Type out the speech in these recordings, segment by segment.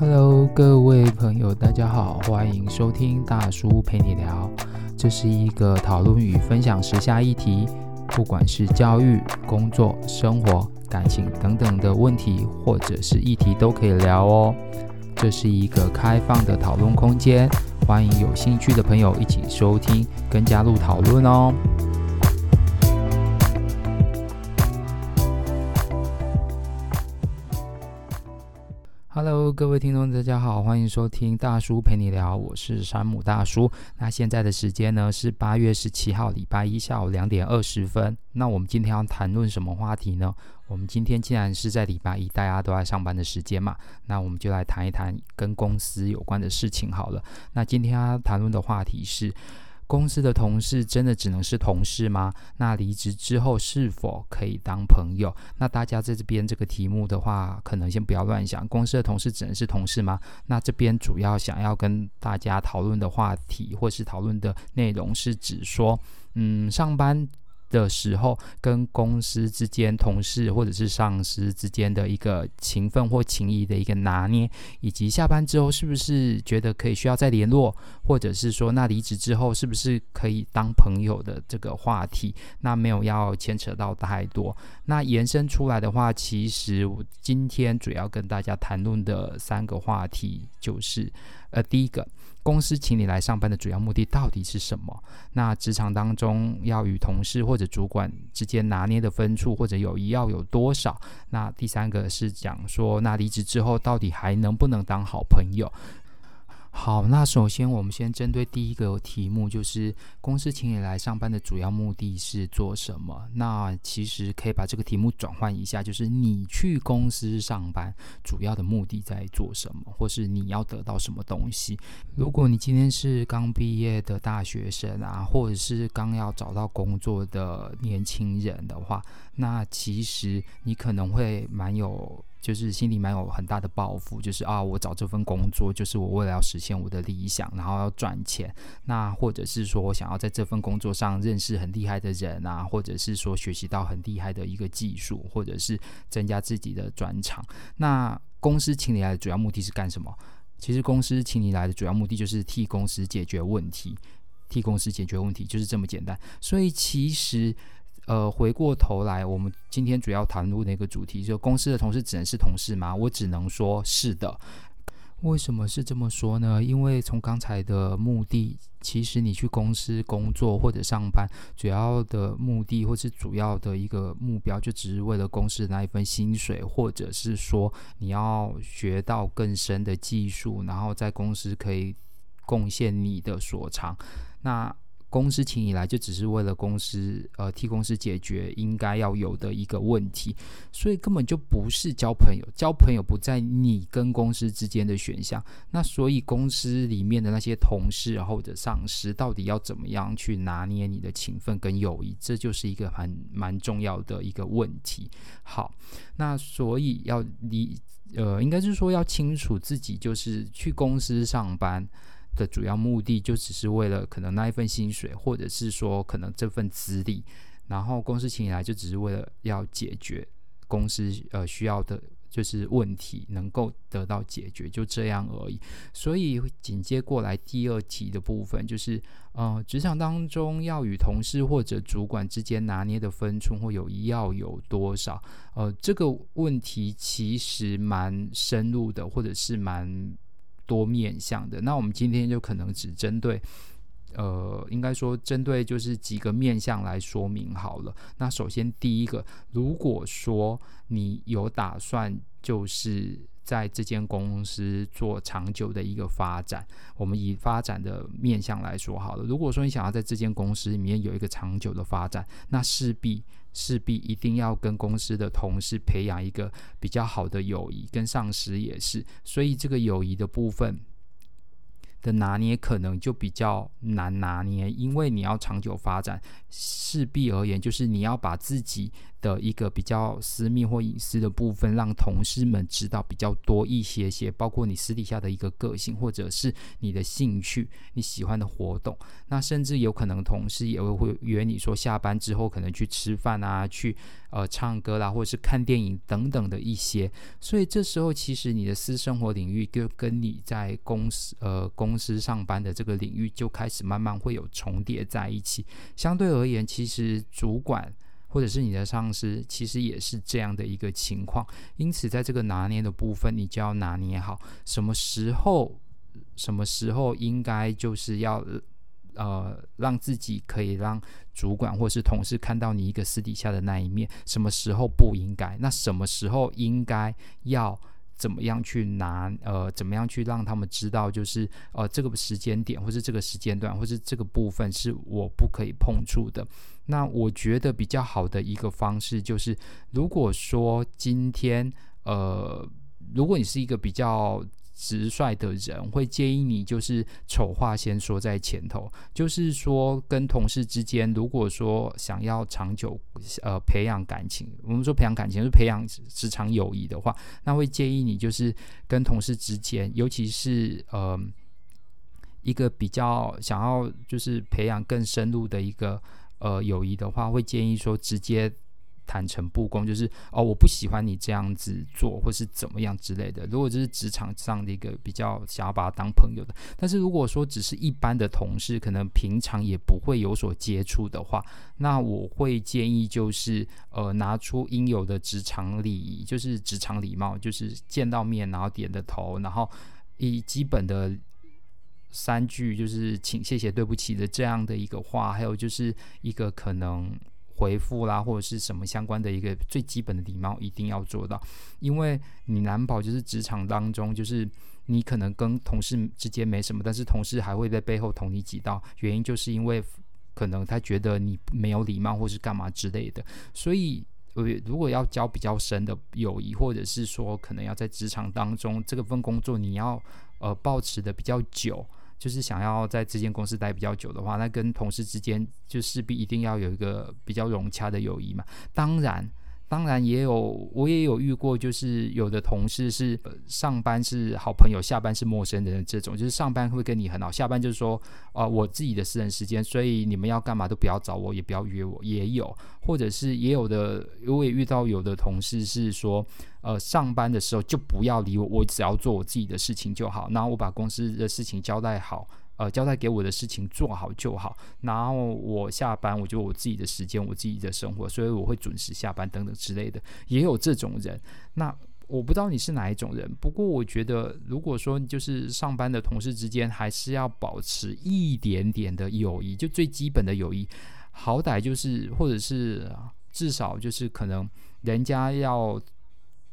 Hello，各位朋友，大家好，欢迎收听大叔陪你聊。这是一个讨论与分享时下议题，不管是教育、工作、生活、感情等等的问题，或者是议题都可以聊哦。这是一个开放的讨论空间，欢迎有兴趣的朋友一起收听跟加入讨论哦。各位听众，大家好，欢迎收听大叔陪你聊，我是山姆大叔。那现在的时间呢是八月十七号礼拜一下午两点二十分。那我们今天要谈论什么话题呢？我们今天既然是在礼拜一，大家都在上班的时间嘛，那我们就来谈一谈跟公司有关的事情好了。那今天要谈论的话题是。公司的同事真的只能是同事吗？那离职之后是否可以当朋友？那大家在这边这个题目的话，可能先不要乱想。公司的同事只能是同事吗？那这边主要想要跟大家讨论的话题，或是讨论的内容，是指说，嗯，上班。的时候，跟公司之间、同事或者是上司之间的一个情分或情谊的一个拿捏，以及下班之后是不是觉得可以需要再联络，或者是说那离职之后是不是可以当朋友的这个话题，那没有要牵扯到太多。那延伸出来的话，其实我今天主要跟大家谈论的三个话题就是，呃，第一个。公司请你来上班的主要目的到底是什么？那职场当中要与同事或者主管之间拿捏的分寸或者友谊要有多少？那第三个是讲说，那离职之后到底还能不能当好朋友？好，那首先我们先针对第一个题目，就是公司请你来上班的主要目的是做什么？那其实可以把这个题目转换一下，就是你去公司上班主要的目的在做什么，或是你要得到什么东西？如果你今天是刚毕业的大学生啊，或者是刚要找到工作的年轻人的话，那其实你可能会蛮有。就是心里蛮有很大的抱负，就是啊，我找这份工作就是我为了要实现我的理想，然后要赚钱。那或者是说我想要在这份工作上认识很厉害的人啊，或者是说学习到很厉害的一个技术，或者是增加自己的专长。那公司请你来的主要目的是干什么？其实公司请你来的主要目的就是替公司解决问题，替公司解决问题就是这么简单。所以其实。呃，回过头来，我们今天主要谈论的一个主题，就公司的同事只能是同事吗？我只能说是的。为什么是这么说呢？因为从刚才的目的，其实你去公司工作或者上班，主要的目的或是主要的一个目标，就只是为了公司的那一份薪水，或者是说你要学到更深的技术，然后在公司可以贡献你的所长。那公司请你来，就只是为了公司，呃，替公司解决应该要有的一个问题，所以根本就不是交朋友，交朋友不在你跟公司之间的选项。那所以公司里面的那些同事或者上司，到底要怎么样去拿捏你的情分跟友谊，这就是一个很蛮重要的一个问题。好，那所以要你，呃，应该是说要清楚自己就是去公司上班。的主要目的就只是为了可能那一份薪水，或者是说可能这份资历，然后公司请你来就只是为了要解决公司呃需要的，就是问题能够得到解决，就这样而已。所以紧接过来第二题的部分就是，呃，职场当中要与同事或者主管之间拿捏的分寸或友谊要有多少？呃，这个问题其实蛮深入的，或者是蛮。多面向的，那我们今天就可能只针对，呃，应该说针对就是几个面向来说明好了。那首先第一个，如果说你有打算就是在这间公司做长久的一个发展，我们以发展的面向来说好了。如果说你想要在这间公司里面有一个长久的发展，那势必。势必一定要跟公司的同事培养一个比较好的友谊，跟上司也是，所以这个友谊的部分的拿捏可能就比较难拿捏，因为你要长久发展，势必而言就是你要把自己的一个比较私密或隐私的部分，让同事们知道比较多一些些，包括你私底下的一个个性，或者是你的兴趣、你喜欢的活动。那甚至有可能同事也会会约你说下班之后可能去吃饭啊，去呃唱歌啦，或者是看电影等等的一些。所以这时候其实你的私生活领域就跟你在公司呃公司上班的这个领域就开始慢慢会有重叠在一起。相对而言，其实主管。或者是你的上司，其实也是这样的一个情况。因此，在这个拿捏的部分，你就要拿捏好什么时候，什么时候应该就是要呃让自己可以让主管或是同事看到你一个私底下的那一面，什么时候不应该？那什么时候应该要怎么样去拿？呃，怎么样去让他们知道，就是呃这个时间点，或是这个时间段，或是这个部分是我不可以碰触的。那我觉得比较好的一个方式就是，如果说今天，呃，如果你是一个比较直率的人，会建议你就是丑话先说在前头，就是说跟同事之间，如果说想要长久，呃，培养感情，我们说培养感情是培养职场友谊的话，那会建议你就是跟同事之间，尤其是呃，一个比较想要就是培养更深入的一个。呃，友谊的话，会建议说直接坦诚布公，就是哦，我不喜欢你这样子做，或是怎么样之类的。如果这是职场上的一个比较想要把他当朋友的，但是如果说只是一般的同事，可能平常也不会有所接触的话，那我会建议就是呃，拿出应有的职场礼仪，就是职场礼貌，就是见到面然后点个头，然后以基本的。三句就是请、谢谢、对不起的这样的一个话，还有就是一个可能回复啦，或者是什么相关的一个最基本的礼貌一定要做到，因为你难保就是职场当中，就是你可能跟同事之间没什么，但是同事还会在背后捅你几刀，原因就是因为可能他觉得你没有礼貌或是干嘛之类的，所以呃，如果要交比较深的友谊，或者是说可能要在职场当中这个份工作你要呃保持的比较久。就是想要在这间公司待比较久的话，那跟同事之间就势必一定要有一个比较融洽的友谊嘛。当然。当然也有，我也有遇过，就是有的同事是上班是好朋友，下班是陌生人的这种，就是上班会跟你很好，下班就是说，啊、呃，我自己的私人时间，所以你们要干嘛都不要找我，也不要约我，也有，或者是也有的，我也遇到有的同事是说，呃，上班的时候就不要理我，我只要做我自己的事情就好，然后我把公司的事情交代好。呃，交代给我的事情做好就好，然后我下班，我就我自己的时间，我自己的生活，所以我会准时下班等等之类的，也有这种人。那我不知道你是哪一种人，不过我觉得，如果说就是上班的同事之间，还是要保持一点点的友谊，就最基本的友谊，好歹就是，或者是至少就是可能人家要。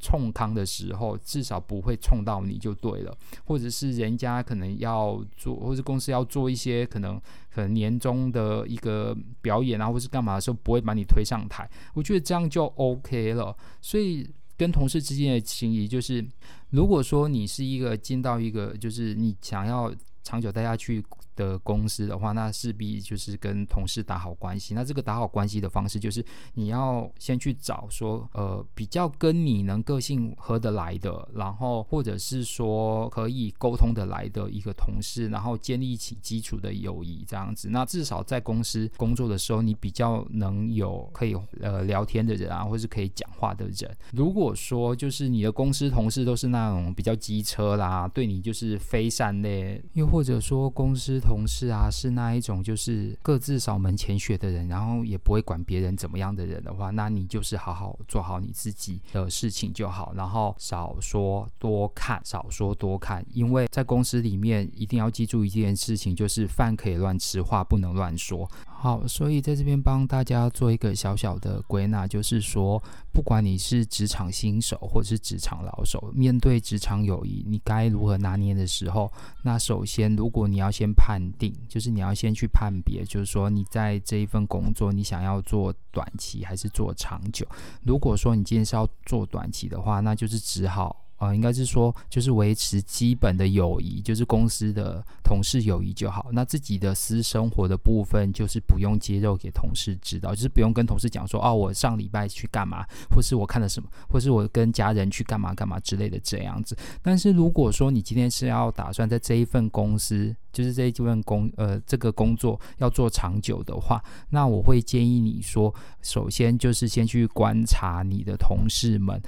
冲康的时候，至少不会冲到你就对了，或者是人家可能要做，或者公司要做一些可能可能年终的一个表演啊，或是干嘛的时候，不会把你推上台。我觉得这样就 OK 了。所以跟同事之间的情谊，就是如果说你是一个进到一个，就是你想要长久待下去。的公司的话，那势必就是跟同事打好关系。那这个打好关系的方式，就是你要先去找说，呃，比较跟你能个性合得来的，然后或者是说可以沟通得来的一个同事，然后建立起基础的友谊，这样子。那至少在公司工作的时候，你比较能有可以呃聊天的人啊，或是可以讲话的人。如果说就是你的公司同事都是那种比较机车啦，对你就是非善类，又或者说公司。同事啊，是那一种就是各自扫门前雪的人，然后也不会管别人怎么样的人的话，那你就是好好做好你自己的事情就好，然后少说多看，少说多看，因为在公司里面一定要记住一件事情，就是饭可以乱吃，话不能乱说。好，所以在这边帮大家做一个小小的归纳，就是说，不管你是职场新手或者是职场老手，面对职场友谊，你该如何拿捏的时候，那首先，如果你要先判定，就是你要先去判别，就是说你在这一份工作，你想要做短期还是做长久。如果说你今天是要做短期的话，那就是只好。呃，应该是说就是维持基本的友谊，就是公司的同事友谊就好。那自己的私生活的部分，就是不用揭露给同事知道，就是不用跟同事讲说哦，我上礼拜去干嘛，或是我看了什么，或是我跟家人去干嘛干嘛之类的这样子。但是如果说你今天是要打算在这一份公司，就是这一份工呃这个工作要做长久的话，那我会建议你说，首先就是先去观察你的同事们，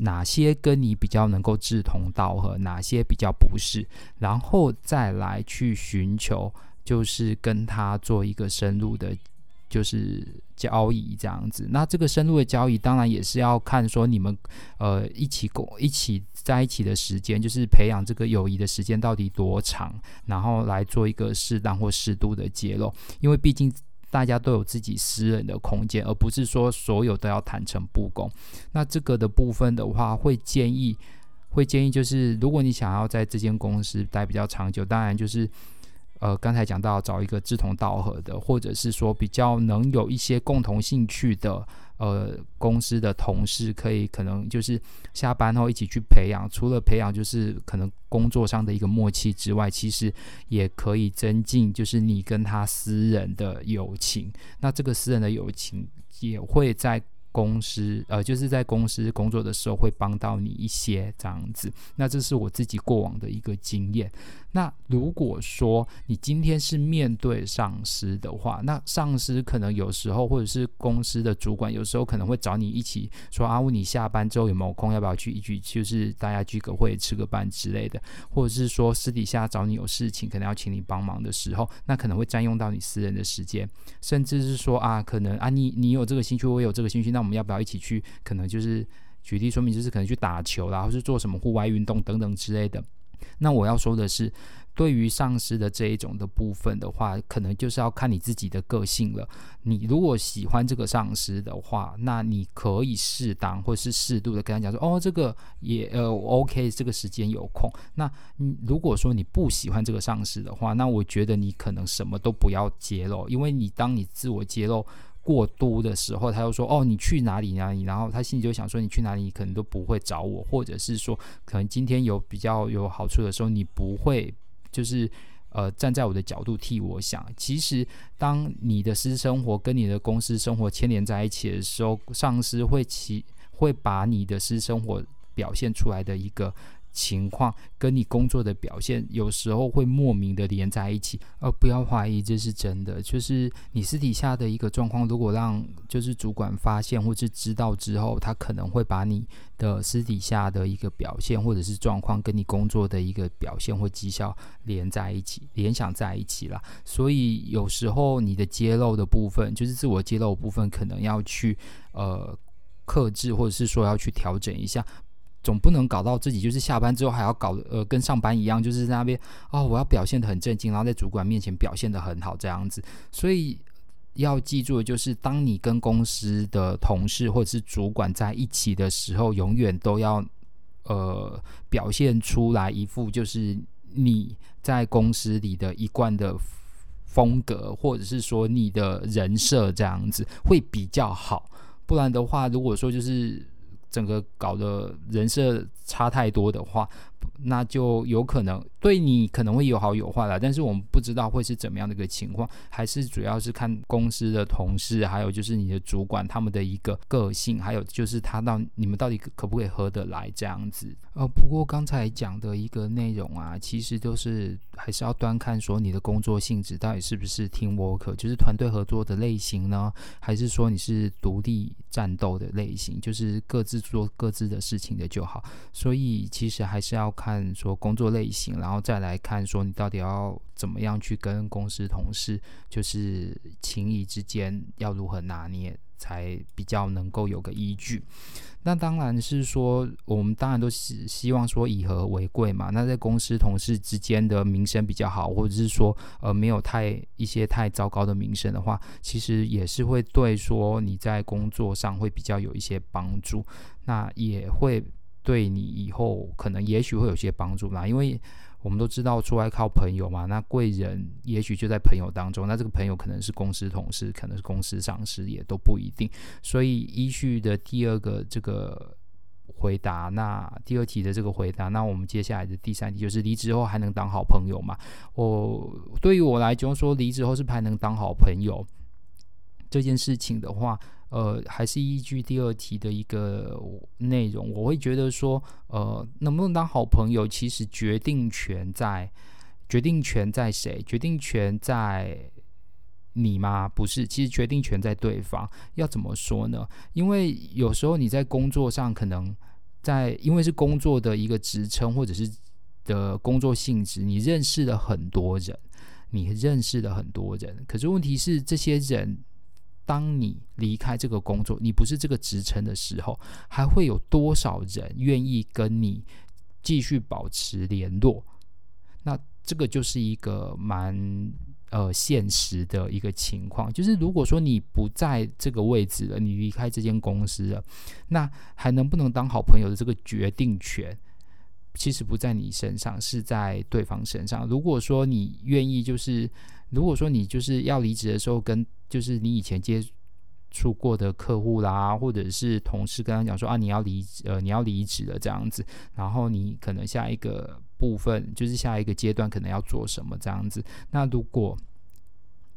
哪些跟你比较能能够志同道合，哪些比较不是，然后再来去寻求，就是跟他做一个深入的，就是交易这样子。那这个深入的交易，当然也是要看说你们呃一起共一起在一起的时间，就是培养这个友谊的时间到底多长，然后来做一个适当或适度的揭露，因为毕竟。大家都有自己私人的空间，而不是说所有都要坦诚布公。那这个的部分的话，会建议，会建议就是，如果你想要在这间公司待比较长久，当然就是，呃，刚才讲到找一个志同道合的，或者是说比较能有一些共同兴趣的。呃，公司的同事可以可能就是下班后一起去培养，除了培养就是可能工作上的一个默契之外，其实也可以增进就是你跟他私人的友情。那这个私人的友情也会在。公司呃，就是在公司工作的时候会帮到你一些这样子，那这是我自己过往的一个经验。那如果说你今天是面对上司的话，那上司可能有时候或者是公司的主管有时候可能会找你一起说啊，问你下班之后有没有空，要不要去一起就是大家聚个会吃个饭之类的，或者是说私底下找你有事情可能要请你帮忙的时候，那可能会占用到你私人的时间，甚至是说啊，可能啊你你有这个兴趣，我有这个兴趣，那我们要不要一起去？可能就是举例说明，就是可能去打球啦，或是做什么户外运动等等之类的。那我要说的是，对于上司的这一种的部分的话，可能就是要看你自己的个性了。你如果喜欢这个上司的话，那你可以适当或是适度的跟他讲说：“哦，这个也呃 OK，这个时间有空。”那你如果说你不喜欢这个上司的话，那我觉得你可能什么都不要揭露，因为你当你自我揭露。过多的时候，他又说：“哦，你去哪里哪里？”然后他心里就想说：“你去哪里，你可能都不会找我，或者是说，可能今天有比较有好处的时候，你不会就是呃站在我的角度替我想。其实，当你的私生活跟你的公司生活牵连在一起的时候，上司会其会把你的私生活表现出来的一个。”情况跟你工作的表现有时候会莫名的连在一起，而不要怀疑这是真的。就是你私底下的一个状况，如果让就是主管发现或是知道之后，他可能会把你的私底下的一个表现或者是状况跟你工作的一个表现或绩效连在一起，联想在一起了。所以有时候你的揭露的部分，就是自我揭露的部分，可能要去呃克制，或者是说要去调整一下。总不能搞到自己就是下班之后还要搞呃跟上班一样，就是在那边哦，我要表现得很正经，然后在主管面前表现得很好这样子。所以要记住的就是，当你跟公司的同事或者是主管在一起的时候，永远都要呃表现出来一副就是你在公司里的一贯的风格，或者是说你的人设这样子会比较好。不然的话，如果说就是。整个搞的人设差太多的话，那就有可能对你可能会有好有坏啦，但是我们不知道会是怎么样的一个情况，还是主要是看公司的同事，还有就是你的主管他们的一个个性，还有就是他到你们到底可不可以合得来这样子。呃，不过刚才讲的一个内容啊，其实都是还是要端看说你的工作性质到底是不是 teamwork，就是团队合作的类型呢，还是说你是独立战斗的类型，就是各自做各自的事情的就好。所以其实还是要要。看说工作类型，然后再来看说你到底要怎么样去跟公司同事，就是情谊之间要如何拿捏，才比较能够有个依据。那当然是说，我们当然都是希望说以和为贵嘛。那在公司同事之间的名声比较好，或者是说呃没有太一些太糟糕的名声的话，其实也是会对说你在工作上会比较有一些帮助。那也会。对你以后可能也许会有些帮助啦，因为我们都知道出来靠朋友嘛，那贵人也许就在朋友当中，那这个朋友可能是公司同事，可能是公司上司，也都不一定。所以依序的第二个这个回答。那第二题的这个回答，那我们接下来的第三题就是离职后还能当好朋友吗？我对于我来讲说，离职后是不是还能当好朋友这件事情的话，呃，还是依据第二题的一个内容，我会觉得说，呃，能不能当好朋友，其实决定权在决定权在谁？决定权在。你吗？不是，其实决定权在对方。要怎么说呢？因为有时候你在工作上可能在，因为是工作的一个职称或者是的工作性质，你认识了很多人，你认识了很多人。可是问题是，这些人当你离开这个工作，你不是这个职称的时候，还会有多少人愿意跟你继续保持联络？那这个就是一个蛮。呃，现实的一个情况就是，如果说你不在这个位置了，你离开这间公司了，那还能不能当好朋友的这个决定权，其实不在你身上，是在对方身上。如果说你愿意，就是如果说你就是要离职的时候，跟就是你以前接触过的客户啦，或者是同事跟他讲说啊，你要离呃你要离职了这样子，然后你可能下一个。部分就是下一个阶段可能要做什么这样子。那如果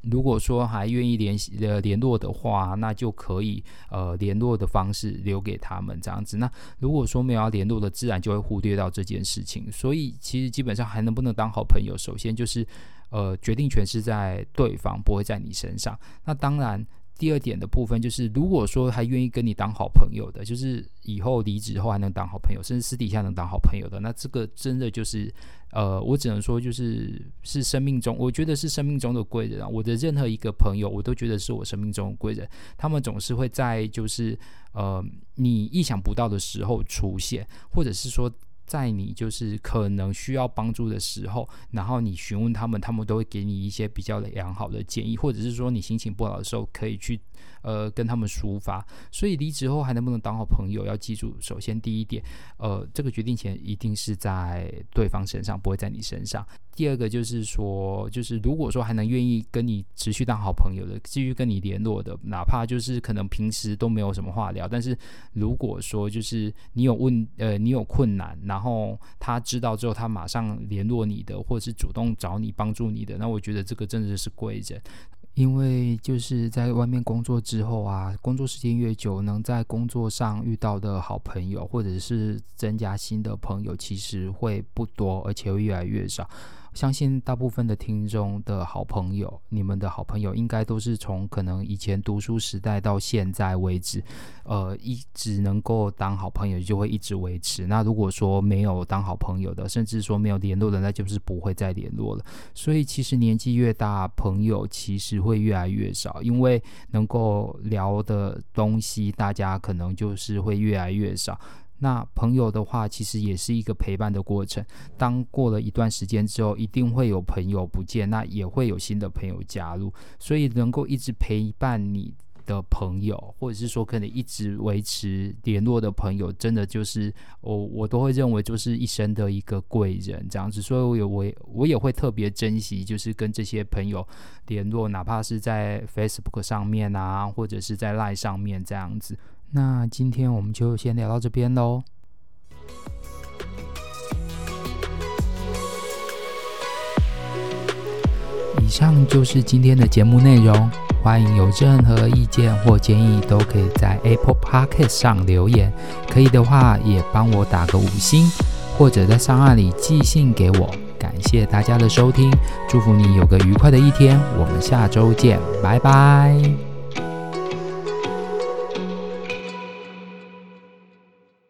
如果说还愿意联系呃联络的话，那就可以呃联络的方式留给他们这样子。那如果说没有要联络的，自然就会忽略到这件事情。所以其实基本上还能不能当好朋友，首先就是呃决定权是在对方，不会在你身上。那当然。第二点的部分就是，如果说还愿意跟你当好朋友的，就是以后离职后还能当好朋友，甚至私底下能当好朋友的，那这个真的就是，呃，我只能说就是是生命中，我觉得是生命中的贵人啊。我的任何一个朋友，我都觉得是我生命中的贵人，他们总是会在就是呃你意想不到的时候出现，或者是说。在你就是可能需要帮助的时候，然后你询问他们，他们都会给你一些比较良好的建议，或者是说你心情不好的时候可以去呃跟他们抒发。所以离职后还能不能当好朋友，要记住，首先第一点，呃，这个决定权一定是在对方身上，不会在你身上。第二个就是说，就是如果说还能愿意跟你持续当好朋友的，继续跟你联络的，哪怕就是可能平时都没有什么话聊，但是如果说就是你有问呃你有困难，然然后他知道之后他马上联络你的，或者是主动找你帮助你的，那我觉得这个真的是贵人。因为就是在外面工作之后啊，工作时间越久，能在工作上遇到的好朋友，或者是增加新的朋友，其实会不多，而且会越来越少。相信大部分的听众的好朋友，你们的好朋友应该都是从可能以前读书时代到现在为止，呃，一直能够当好朋友就会一直维持。那如果说没有当好朋友的，甚至说没有联络的，那就是不会再联络了。所以其实年纪越大，朋友其实会越来越少，因为能够聊的东西，大家可能就是会越来越少。那朋友的话，其实也是一个陪伴的过程。当过了一段时间之后，一定会有朋友不见，那也会有新的朋友加入。所以能够一直陪伴你的朋友，或者是说可能一直维持联络的朋友，真的就是我我都会认为就是一生的一个贵人这样子。所以我也我也我也会特别珍惜，就是跟这些朋友联络，哪怕是在 Facebook 上面啊，或者是在 Line 上面这样子。那今天我们就先聊到这边喽。以上就是今天的节目内容，欢迎有任何意见或建议，都可以在 Apple Podcast 上留言。可以的话，也帮我打个五星，或者在上岸里寄信给我。感谢大家的收听，祝福你有个愉快的一天。我们下周见，拜拜。